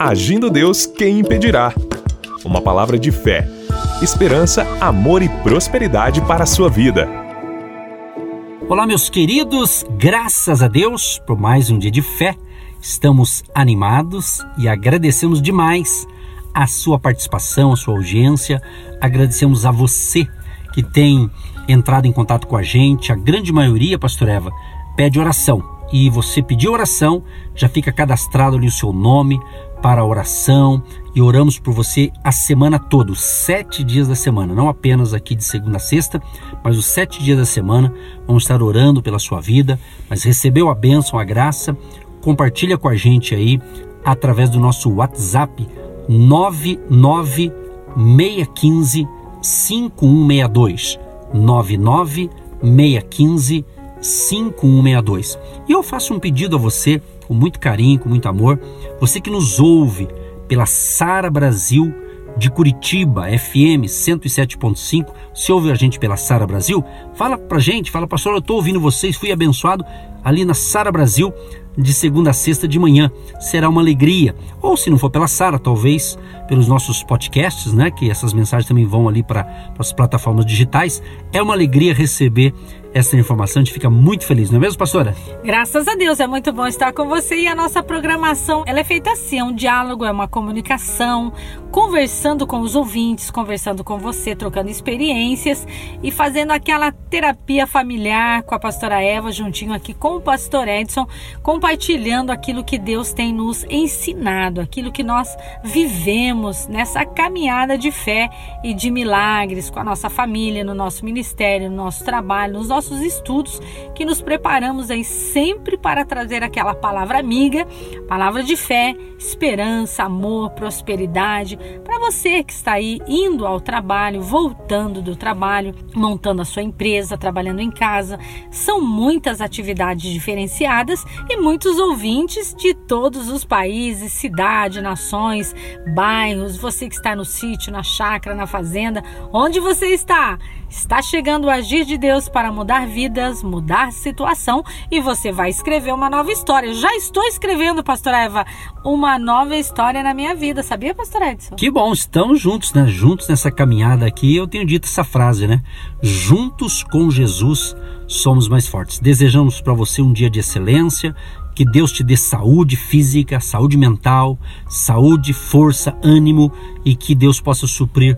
Agindo Deus, quem impedirá? Uma palavra de fé, esperança, amor e prosperidade para a sua vida. Olá, meus queridos, graças a Deus por mais um dia de fé. Estamos animados e agradecemos demais a sua participação, a sua audiência. Agradecemos a você que tem entrado em contato com a gente. A grande maioria, Pastor Eva, pede oração. E você pediu oração, já fica cadastrado ali o seu nome para a oração e oramos por você a semana toda, os sete dias da semana, não apenas aqui de segunda a sexta, mas os sete dias da semana. Vamos estar orando pela sua vida, mas recebeu a bênção, a graça, compartilha com a gente aí através do nosso WhatsApp 99615 5162 99615 5162. E eu faço um pedido a você, com muito carinho, com muito amor, você que nos ouve pela Sara Brasil de Curitiba, FM 107.5. Se ouve a gente pela Sara Brasil, fala pra gente, fala, pastor, eu tô ouvindo vocês, fui abençoado ali na Sara Brasil de segunda a sexta de manhã. Será uma alegria. Ou se não for pela Sara, talvez pelos nossos podcasts, né? Que essas mensagens também vão ali para as plataformas digitais. É uma alegria receber essa informação, a gente fica muito feliz, não é mesmo, pastora? Graças a Deus, é muito bom estar com você e a nossa programação, ela é feita assim, é um diálogo, é uma comunicação, conversando com os ouvintes, conversando com você, trocando experiências e fazendo aquela terapia familiar com a pastora Eva, juntinho aqui com o pastor Edson, compartilhando aquilo que Deus tem nos ensinado, aquilo que nós vivemos nessa caminhada de fé e de milagres com a nossa família, no nosso ministério, no nosso trabalho, nos nossos estudos, que nos preparamos aí sempre para trazer aquela palavra amiga, palavra de fé, esperança, amor, prosperidade, para você que está aí indo ao trabalho, voltando do trabalho, montando a sua empresa, trabalhando em casa. São muitas atividades diferenciadas e muitos ouvintes de todos os países, cidade, nações, bairros. Você que está no sítio, na chácara, na fazenda, onde você está? Está chegando o agir de Deus para mudar vidas, mudar situação e você vai escrever uma nova história. Já estou escrevendo, Pastor Eva, uma nova história na minha vida, sabia, Pastor Edson? Que bom, estamos juntos, né? Juntos nessa caminhada aqui. Eu tenho dito essa frase, né? Juntos com Jesus somos mais fortes. Desejamos para você um dia de excelência, que Deus te dê saúde física, saúde mental, saúde, força, ânimo e que Deus possa suprir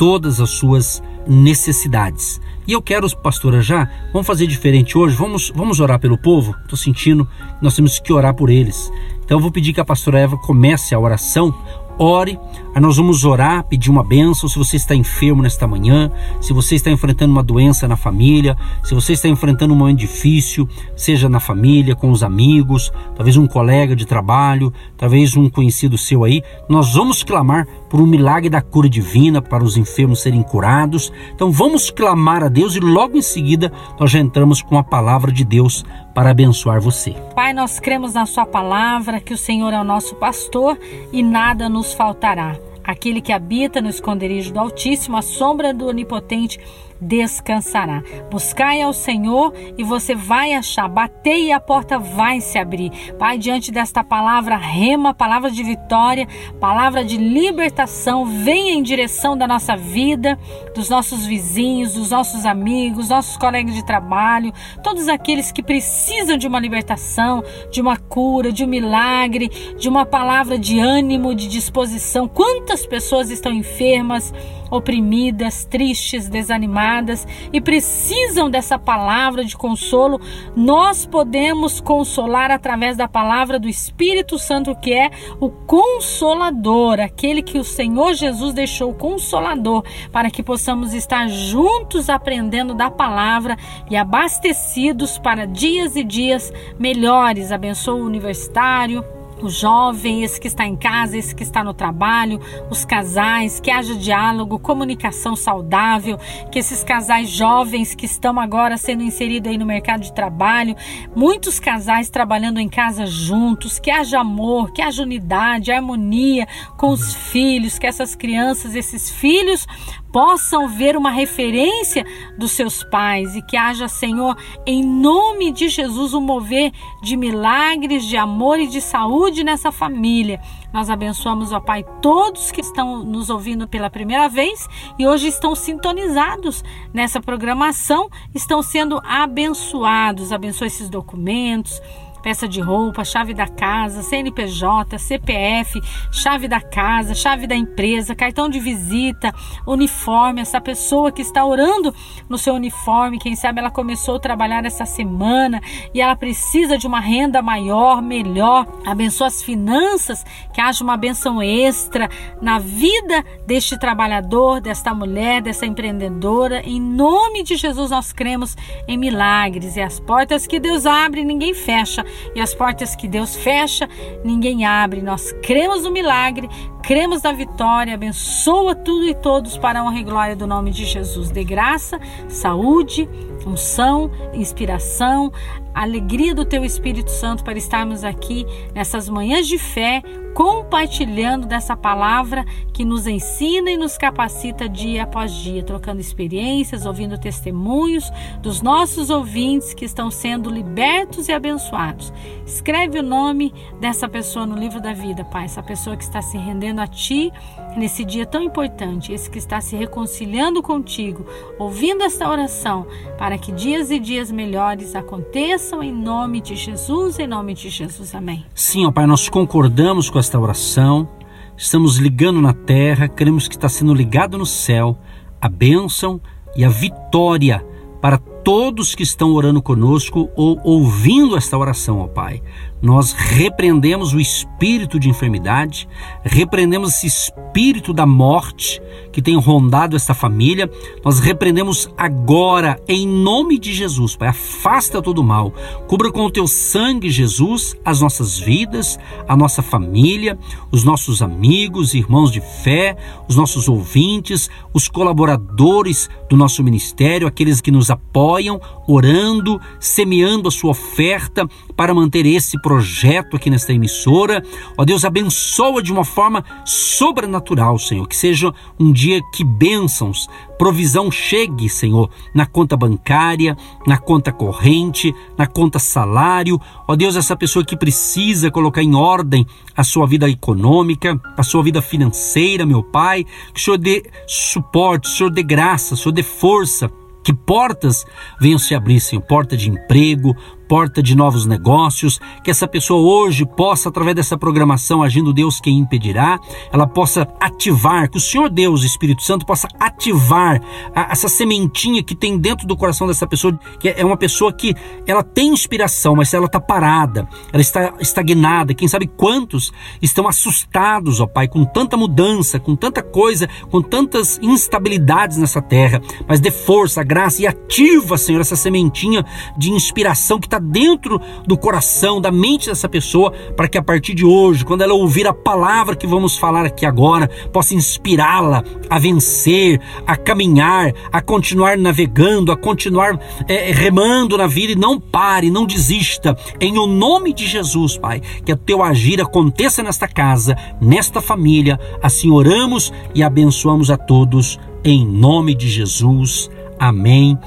todas as suas necessidades. E eu quero, pastora, já, vamos fazer diferente hoje, vamos, vamos orar pelo povo? Estou sentindo que nós temos que orar por eles. Então eu vou pedir que a pastora Eva comece a oração ore. Aí nós vamos orar, pedir uma bênção. Se você está enfermo nesta manhã, se você está enfrentando uma doença na família, se você está enfrentando um momento difícil, seja na família, com os amigos, talvez um colega de trabalho, talvez um conhecido seu aí, nós vamos clamar por um milagre da cura divina para os enfermos serem curados. Então vamos clamar a Deus e logo em seguida nós já entramos com a palavra de Deus para abençoar você. Pai, nós cremos na Sua palavra, que o Senhor é o nosso pastor e nada nos faltará. Aquele que habita no esconderijo do Altíssimo, a sombra do Onipotente, descansará. Buscai ao Senhor e você vai achar. Batei e a porta vai se abrir. Pai, diante desta palavra rema, palavra de vitória, palavra de libertação, venha em direção da nossa vida, dos nossos vizinhos, dos nossos amigos, nossos colegas de trabalho, todos aqueles que precisam de uma libertação, de uma cura, de um milagre, de uma palavra de ânimo, de disposição. Quantas pessoas estão enfermas? Oprimidas, tristes, desanimadas e precisam dessa palavra de consolo, nós podemos consolar através da palavra do Espírito Santo, que é o consolador, aquele que o Senhor Jesus deixou consolador, para que possamos estar juntos aprendendo da palavra e abastecidos para dias e dias melhores. Abençoa o universitário o jovem, esse que está em casa, esse que está no trabalho, os casais, que haja diálogo, comunicação saudável, que esses casais jovens que estão agora sendo inseridos aí no mercado de trabalho, muitos casais trabalhando em casa juntos, que haja amor, que haja unidade, harmonia com os filhos, que essas crianças, esses filhos possam ver uma referência dos seus pais e que haja, Senhor, em nome de Jesus, um mover de milagres, de amor e de saúde nessa família. Nós abençoamos, ó Pai, todos que estão nos ouvindo pela primeira vez e hoje estão sintonizados nessa programação, estão sendo abençoados. Abençoe esses documentos peça de roupa, chave da casa, CNPJ, CPF, chave da casa, chave da empresa, cartão de visita, uniforme. Essa pessoa que está orando no seu uniforme, quem sabe ela começou a trabalhar essa semana e ela precisa de uma renda maior, melhor. Abençoa as finanças, que haja uma benção extra na vida deste trabalhador, desta mulher, dessa empreendedora. Em nome de Jesus, nós cremos em milagres e as portas que Deus abre, ninguém fecha e as portas que Deus fecha, ninguém abre. Nós cremos no milagre, cremos na vitória, abençoa tudo e todos para a honra e glória do nome de Jesus. De graça, saúde, unção, inspiração, alegria do teu Espírito Santo para estarmos aqui nessas manhãs de fé, compartilhando dessa palavra que nos ensina e nos capacita dia após dia, trocando experiências, ouvindo testemunhos dos nossos ouvintes que estão sendo libertos e abençoados. Escreve o nome dessa pessoa no livro da vida, Pai, essa pessoa que está se rendendo a ti nesse dia tão importante, esse que está se reconciliando contigo, ouvindo esta oração, para que dias e dias melhores aconteçam em nome de Jesus, em nome de Jesus. Amém. Sim, ó Pai, nós concordamos com esta oração, estamos ligando na terra, queremos que está sendo ligado no céu a bênção e a vitória para todos que estão orando conosco ou ouvindo esta oração, ó Pai nós repreendemos o espírito de enfermidade, repreendemos esse espírito da morte que tem rondado esta família. Nós repreendemos agora, em nome de Jesus, Pai. Afasta todo o mal. Cubra com o teu sangue, Jesus, as nossas vidas, a nossa família, os nossos amigos, irmãos de fé, os nossos ouvintes, os colaboradores do nosso ministério, aqueles que nos apoiam, orando, semeando a sua oferta para manter esse projeto aqui nesta emissora. Ó Deus, abençoa de uma forma sobrenatural, Senhor. Que seja um dia que bênçãos, provisão chegue, Senhor, na conta bancária, na conta corrente, na conta salário. Ó Deus, essa pessoa que precisa colocar em ordem a sua vida econômica, a sua vida financeira, meu Pai, que o Senhor dê suporte, o Senhor dê graça, o Senhor dê força que portas venham se abrir, Senhor, porta de emprego, porta de novos negócios, que essa pessoa hoje possa, através dessa programação, agindo Deus quem impedirá, ela possa ativar, que o Senhor Deus, Espírito Santo, possa ativar a, essa sementinha que tem dentro do coração dessa pessoa, que é uma pessoa que ela tem inspiração, mas ela está parada, ela está estagnada. Quem sabe quantos estão assustados, ó Pai, com tanta mudança, com tanta coisa, com tantas instabilidades nessa terra, mas dê força, graça e ativa, Senhor, essa sementinha de inspiração que está dentro do coração, da mente dessa pessoa, para que a partir de hoje, quando ela ouvir a palavra que vamos falar aqui agora, possa inspirá-la a vencer, a caminhar, a continuar navegando, a continuar é, remando na vida e não pare, não desista. Em o nome de Jesus, Pai, que o teu agir aconteça nesta casa, nesta família. Assim oramos e abençoamos a todos. Em nome de Jesus. Amém.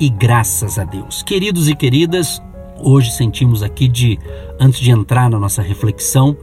E graças a Deus. Queridos e queridas, hoje sentimos aqui de, antes de entrar na nossa reflexão,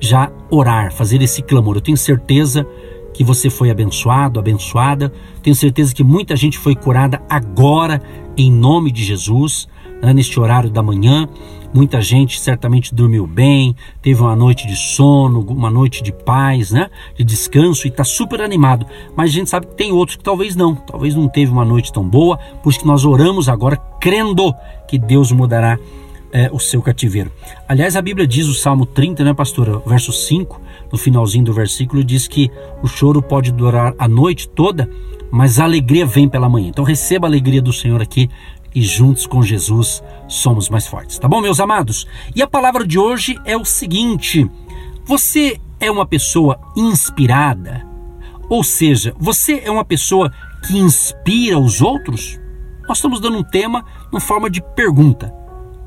já orar, fazer esse clamor. Eu tenho certeza que você foi abençoado, abençoada. Tenho certeza que muita gente foi curada agora, em nome de Jesus, neste horário da manhã. Muita gente certamente dormiu bem, teve uma noite de sono, uma noite de paz, né? De descanso e está super animado. Mas a gente sabe que tem outros que talvez não, talvez não teve uma noite tão boa, por isso que nós oramos agora crendo que Deus mudará é, o seu cativeiro. Aliás, a Bíblia diz o Salmo 30, né, pastora? Verso 5, no finalzinho do versículo, diz que o choro pode durar a noite toda, mas a alegria vem pela manhã. Então receba a alegria do Senhor aqui e juntos com Jesus somos mais fortes. Tá bom, meus amados? E a palavra de hoje é o seguinte: você é uma pessoa inspirada? Ou seja, você é uma pessoa que inspira os outros? Nós estamos dando um tema em forma de pergunta.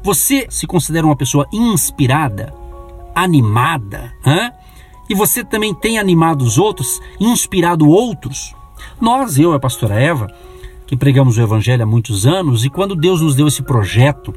Você se considera uma pessoa inspirada, animada? Hã? E você também tem animado os outros, inspirado outros? Nós, eu e a pastora Eva, que pregamos o evangelho há muitos anos, e quando Deus nos deu esse projeto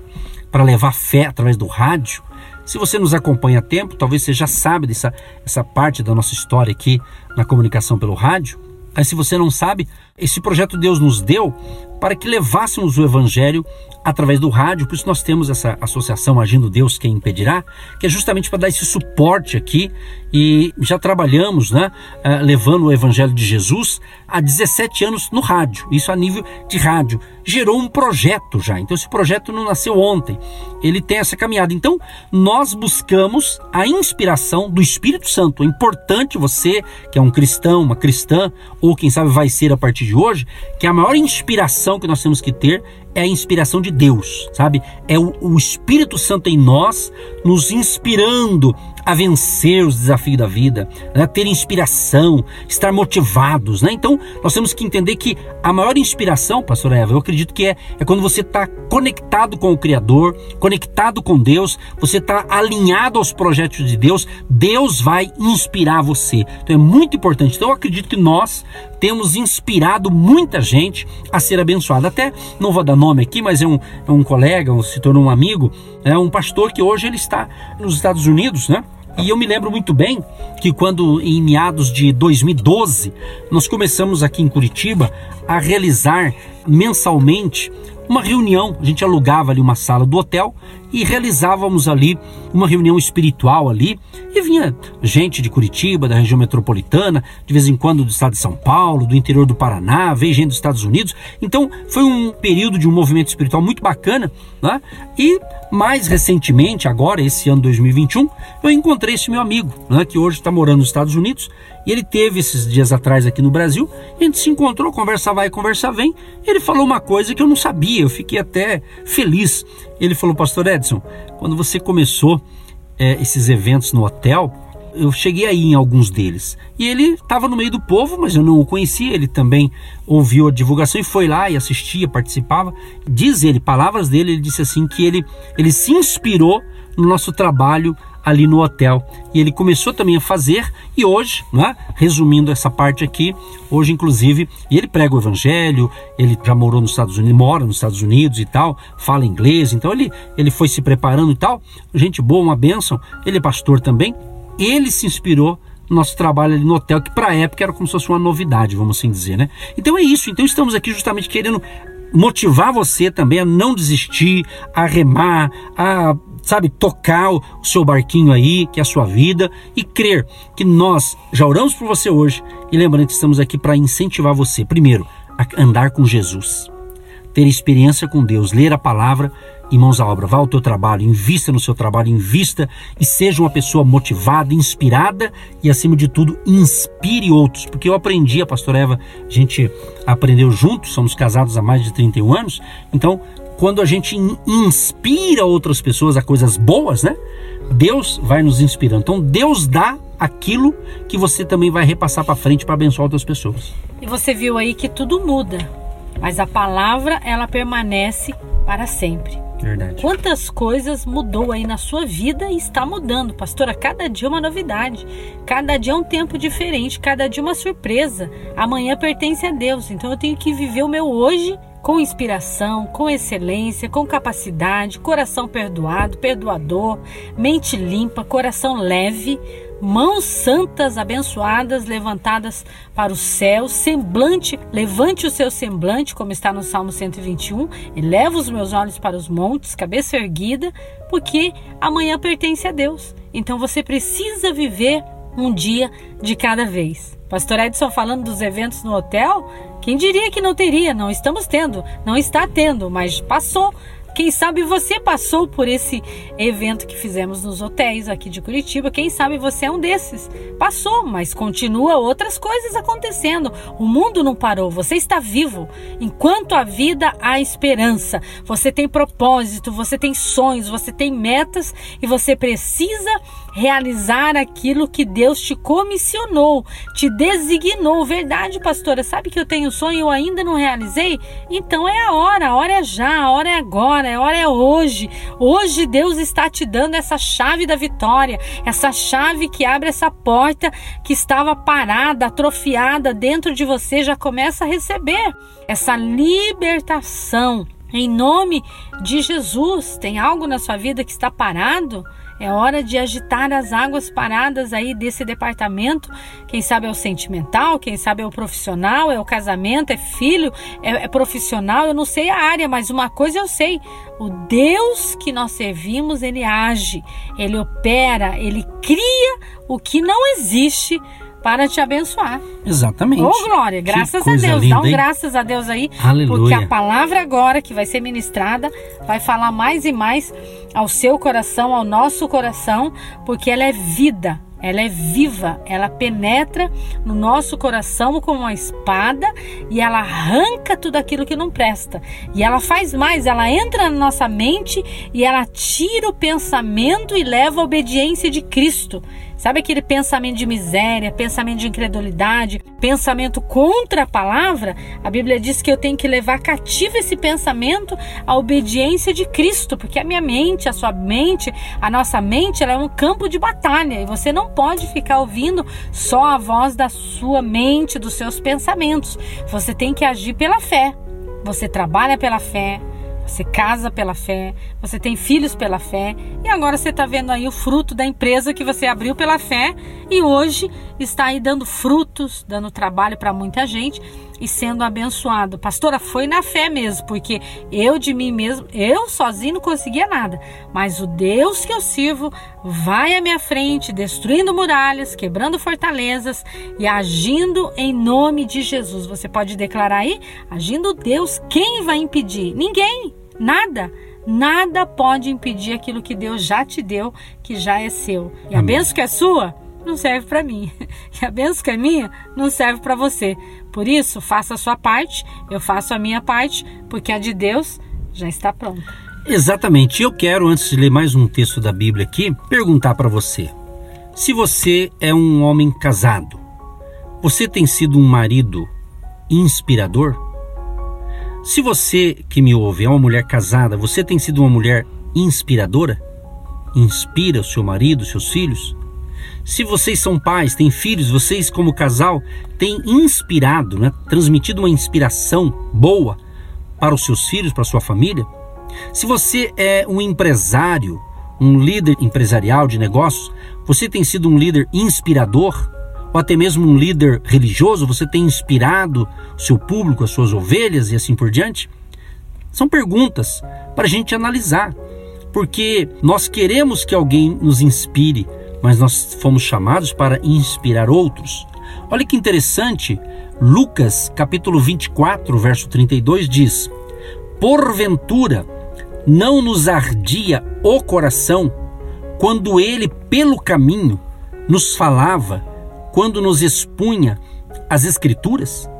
para levar fé através do rádio, se você nos acompanha há tempo, talvez você já sabe dessa essa parte da nossa história aqui na comunicação pelo rádio. Mas se você não sabe, esse projeto Deus nos deu para que levássemos o evangelho através do rádio, por isso nós temos essa associação Agindo Deus Quem Impedirá, que é justamente para dar esse suporte aqui. E já trabalhamos, né, uh, levando o Evangelho de Jesus há 17 anos no rádio, isso a nível de rádio. Gerou um projeto já, então esse projeto não nasceu ontem, ele tem essa caminhada. Então nós buscamos a inspiração do Espírito Santo. É importante você, que é um cristão, uma cristã, ou quem sabe vai ser a partir de hoje, que a maior inspiração que nós temos que ter é a inspiração de Deus, sabe? É o, o Espírito Santo em nós nos inspirando a vencer os desafios da vida, né? ter inspiração, estar motivados. Né? Então, nós temos que entender que a maior inspiração, pastor Eva, eu acredito que é, é quando você está conectado com o Criador, conectado com Deus, você está alinhado aos projetos de Deus, Deus vai inspirar você. Então, é muito importante. Então, eu acredito que nós temos inspirado muita gente a ser abençoada. Até, não vou dar nome aqui, mas é um, é um colega, se tornou um amigo, é um pastor que hoje ele está nos Estados Unidos, né? E eu me lembro muito bem que quando em meados de 2012 nós começamos aqui em Curitiba a realizar mensalmente uma reunião. A gente alugava ali uma sala do hotel e realizávamos ali uma reunião espiritual ali. E vinha gente de Curitiba, da região metropolitana, de vez em quando do estado de São Paulo, do interior do Paraná, veio gente dos Estados Unidos. Então foi um período de um movimento espiritual muito bacana. Né? E mais recentemente, agora, esse ano 2021, eu encontrei esse meu amigo, né, que hoje está morando nos Estados Unidos. E ele teve esses dias atrás aqui no Brasil. A gente se encontrou, conversa vai, conversa vem. Ele falou uma coisa que eu não sabia, eu fiquei até feliz. Ele falou, Pastor Edson, quando você começou é, esses eventos no hotel, eu cheguei aí em alguns deles. E ele estava no meio do povo, mas eu não o conhecia. Ele também ouviu a divulgação e foi lá e assistia, participava. Diz ele, palavras dele, ele disse assim que ele, ele se inspirou no nosso trabalho ali no hotel. E ele começou também a fazer, e hoje, né, resumindo essa parte aqui, hoje inclusive, ele prega o evangelho, ele já morou nos Estados Unidos, mora nos Estados Unidos e tal, fala inglês, então ele, ele foi se preparando e tal, gente boa, uma bênção, ele é pastor também, ele se inspirou no nosso trabalho ali no hotel, que para a época era como se fosse uma novidade, vamos assim dizer, né? Então é isso, então estamos aqui justamente querendo motivar você também a não desistir, a remar, a sabe, tocar o seu barquinho aí, que é a sua vida, e crer que nós já oramos por você hoje e lembrando que estamos aqui para incentivar você, primeiro, a andar com Jesus, ter experiência com Deus, ler a palavra e mãos à obra. Vá ao teu trabalho, invista no seu trabalho, invista e seja uma pessoa motivada, inspirada e, acima de tudo, inspire outros. Porque eu aprendi, a pastora Eva, a gente aprendeu juntos, somos casados há mais de 31 anos, então quando a gente inspira outras pessoas a coisas boas, né? Deus vai nos inspirando. Então Deus dá aquilo que você também vai repassar para frente para abençoar outras pessoas. E você viu aí que tudo muda, mas a palavra ela permanece para sempre. Verdade. Quantas coisas mudou aí na sua vida e está mudando, pastora? Cada dia uma novidade, cada dia um tempo diferente, cada dia uma surpresa. Amanhã pertence a Deus, então eu tenho que viver o meu hoje com inspiração, com excelência, com capacidade, coração perdoado, perdoador, mente limpa, coração leve, mãos santas abençoadas levantadas para o céu, semblante, levante o seu semblante, como está no Salmo 121, e leva os meus olhos para os montes, cabeça erguida, porque amanhã pertence a Deus. Então você precisa viver um dia de cada vez. Pastor Edson falando dos eventos no hotel, quem diria que não teria? Não estamos tendo, não está tendo, mas passou. Quem sabe você passou por esse evento que fizemos nos hotéis aqui de Curitiba. Quem sabe você é um desses. Passou, mas continua outras coisas acontecendo. O mundo não parou, você está vivo. Enquanto a vida há esperança. Você tem propósito, você tem sonhos, você tem metas e você precisa realizar aquilo que Deus te comissionou, te designou. Verdade, pastora, sabe que eu tenho sonho e eu ainda não realizei? Então é a hora, a hora é já, a hora é agora, a hora é hoje. Hoje Deus está te dando essa chave da vitória, essa chave que abre essa porta que estava parada, atrofiada dentro de você, já começa a receber essa libertação. Em nome de Jesus, tem algo na sua vida que está parado? É hora de agitar as águas paradas aí desse departamento. Quem sabe é o sentimental, quem sabe é o profissional, é o casamento, é filho, é, é profissional. Eu não sei a área, mas uma coisa eu sei: o Deus que nós servimos, ele age, ele opera, ele cria o que não existe para te abençoar. Exatamente. Ô, Glória, graças a Deus. Linda, Dá um graças a Deus aí. Aleluia. Porque a palavra agora que vai ser ministrada vai falar mais e mais ao seu coração, ao nosso coração, porque ela é vida. Ela é viva, ela penetra no nosso coração como uma espada e ela arranca tudo aquilo que não presta. E ela faz mais, ela entra na nossa mente e ela tira o pensamento e leva a obediência de Cristo. Sabe aquele pensamento de miséria, pensamento de incredulidade, pensamento contra a palavra? A Bíblia diz que eu tenho que levar cativo esse pensamento à obediência de Cristo, porque a minha mente, a sua mente, a nossa mente, ela é um campo de batalha e você não pode ficar ouvindo só a voz da sua mente, dos seus pensamentos. Você tem que agir pela fé. Você trabalha pela fé, você casa pela fé, você tem filhos pela fé e agora você está vendo aí o fruto da empresa que você abriu pela fé e hoje está aí dando frutos, dando trabalho para muita gente e sendo abençoado. Pastora, foi na fé mesmo, porque eu de mim mesmo, eu sozinho não conseguia nada, mas o Deus que eu sirvo vai à minha frente, destruindo muralhas, quebrando fortalezas e agindo em nome de Jesus. Você pode declarar aí, agindo Deus, quem vai impedir? Ninguém. Nada. Nada pode impedir aquilo que Deus já te deu, que já é seu. E a benção que é sua não serve para mim. E a benção que é minha não serve para você. Por isso, faça a sua parte, eu faço a minha parte, porque a de Deus já está pronta. Exatamente. Eu quero, antes de ler mais um texto da Bíblia aqui, perguntar para você: se você é um homem casado, você tem sido um marido inspirador? Se você que me ouve é uma mulher casada, você tem sido uma mulher inspiradora? Inspira o seu marido, seus filhos? Se vocês são pais, têm filhos, vocês como casal têm inspirado, né, transmitido uma inspiração boa para os seus filhos, para a sua família? Se você é um empresário, um líder empresarial de negócios, você tem sido um líder inspirador? Ou até mesmo um líder religioso, você tem inspirado o seu público, as suas ovelhas e assim por diante? São perguntas para a gente analisar, porque nós queremos que alguém nos inspire, mas nós fomos chamados para inspirar outros. Olha que interessante, Lucas capítulo 24, verso 32 diz: Porventura não nos ardia o coração quando ele pelo caminho nos falava quando nos expunha as Escrituras.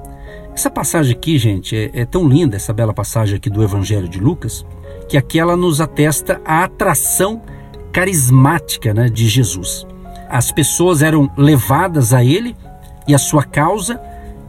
Essa passagem aqui, gente, é, é, tão linda, essa bela passagem aqui do Evangelho de Lucas, que aqui ela nos atesta a atração carismática né, de Jesus. As pessoas eram levadas a ele e a sua causa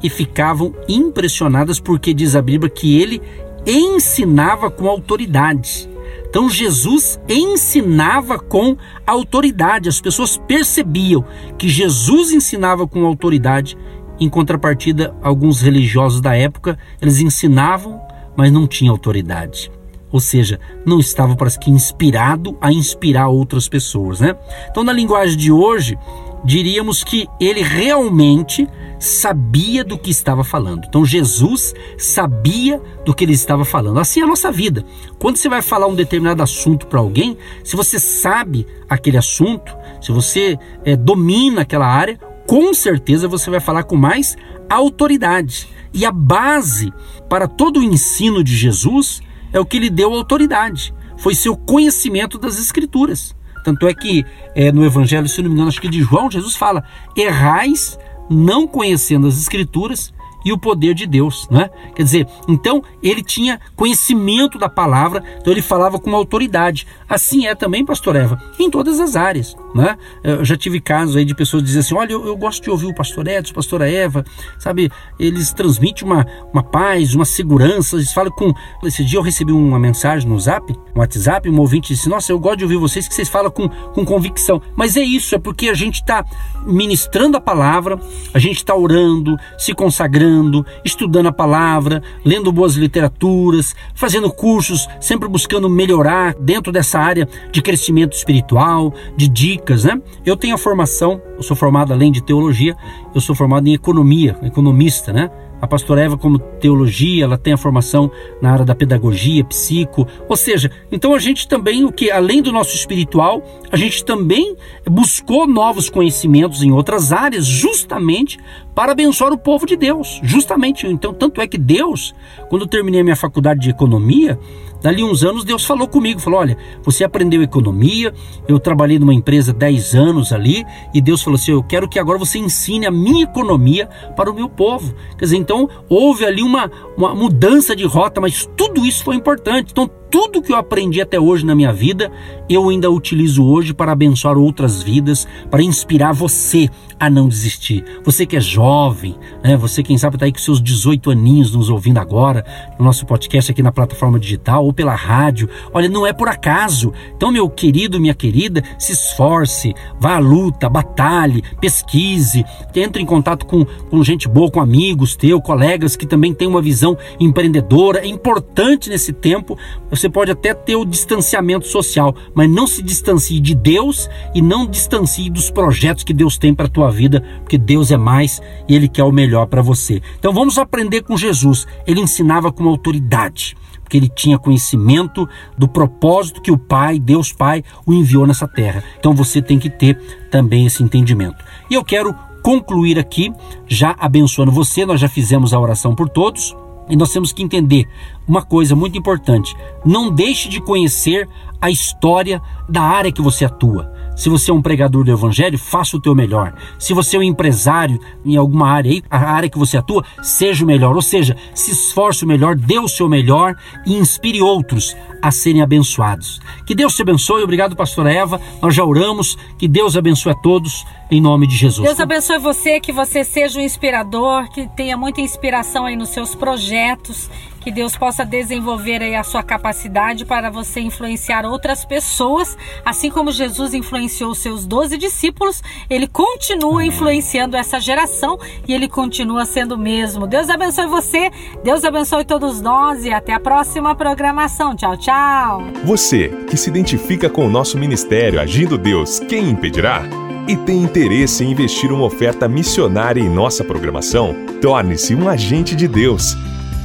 e ficavam impressionadas porque diz a Bíblia que ele ensinava com autoridade. Então Jesus ensinava com autoridade. As pessoas percebiam que Jesus ensinava com autoridade. Em contrapartida, alguns religiosos da época, eles ensinavam, mas não tinham autoridade. Ou seja, não estava para que inspirado a inspirar outras pessoas, né? Então, na linguagem de hoje, diríamos que ele realmente sabia do que estava falando. Então Jesus sabia do que ele estava falando. Assim é a nossa vida. Quando você vai falar um determinado assunto para alguém, se você sabe aquele assunto, se você é, domina aquela área, com certeza você vai falar com mais autoridade. E a base para todo o ensino de Jesus é o que lhe deu autoridade. Foi seu conhecimento das Escrituras. Tanto é que é, no Evangelho, se não me engano, acho que de João, Jesus fala: errais não conhecendo as Escrituras e o poder de Deus, né? Quer dizer, então ele tinha conhecimento da palavra, então ele falava com autoridade. Assim é também, pastor Eva, em todas as áreas. Né? Eu já tive casos aí de pessoas dizendo assim: olha, eu, eu gosto de ouvir o pastor Edson, pastora Eva, sabe? Eles transmitem uma, uma paz, uma segurança. Eles falam com. Esse dia eu recebi uma mensagem no zap, no WhatsApp, um ouvinte disse: Nossa, eu gosto de ouvir vocês que vocês falam com, com convicção. Mas é isso, é porque a gente está ministrando a palavra, a gente está orando, se consagrando, estudando a palavra, lendo boas literaturas, fazendo cursos, sempre buscando melhorar dentro dessa área de crescimento espiritual, de dicas, né? Eu tenho a formação, eu sou formado além de teologia, eu sou formado em economia, economista, né? A pastora Eva, como teologia, ela tem a formação na área da pedagogia, psico, ou seja, então a gente também, o que além do nosso espiritual, a gente também buscou novos conhecimentos em outras áreas, justamente para abençoar o povo de Deus. Justamente, então, tanto é que Deus, quando eu terminei a minha faculdade de economia, Dali uns anos Deus falou comigo, falou: "Olha, você aprendeu economia, eu trabalhei numa empresa 10 anos ali, e Deus falou assim: "Eu quero que agora você ensine a minha economia para o meu povo". Quer dizer, então houve ali uma, uma mudança de rota, mas tudo isso foi importante. Então tudo que eu aprendi até hoje na minha vida, eu ainda utilizo hoje para abençoar outras vidas, para inspirar você a não desistir. Você que é jovem, né? você quem sabe está aí com seus 18 aninhos nos ouvindo agora, no nosso podcast aqui na plataforma digital ou pela rádio. Olha, não é por acaso. Então, meu querido, minha querida, se esforce, vá à luta, batalhe, pesquise, entre em contato com, com gente boa, com amigos teus, colegas que também têm uma visão empreendedora. É importante nesse tempo você pode até ter o distanciamento social, mas não se distancie de Deus e não distancie dos projetos que Deus tem para a tua vida, porque Deus é mais e Ele quer o melhor para você. Então vamos aprender com Jesus. Ele ensinava com autoridade porque ele tinha conhecimento do propósito que o Pai, Deus Pai, o enviou nessa terra. Então você tem que ter também esse entendimento. E eu quero concluir aqui, já abençoando você, nós já fizemos a oração por todos. E nós temos que entender uma coisa muito importante: não deixe de conhecer a história da área que você atua. Se você é um pregador do evangelho, faça o teu melhor. Se você é um empresário em alguma área aí, a área que você atua, seja o melhor. Ou seja, se esforce o melhor, dê o seu melhor e inspire outros a serem abençoados. Que Deus te abençoe. Obrigado, pastora Eva. Nós já oramos. Que Deus abençoe a todos em nome de Jesus. Deus abençoe você, que você seja um inspirador, que tenha muita inspiração aí nos seus projetos que Deus possa desenvolver aí a sua capacidade para você influenciar outras pessoas, assim como Jesus influenciou seus doze discípulos, ele continua influenciando essa geração e ele continua sendo o mesmo. Deus abençoe você, Deus abençoe todos nós e até a próxima programação. Tchau, tchau. Você que se identifica com o nosso ministério Agindo Deus, quem impedirá? E tem interesse em investir uma oferta missionária em nossa programação? Torne-se um agente de Deus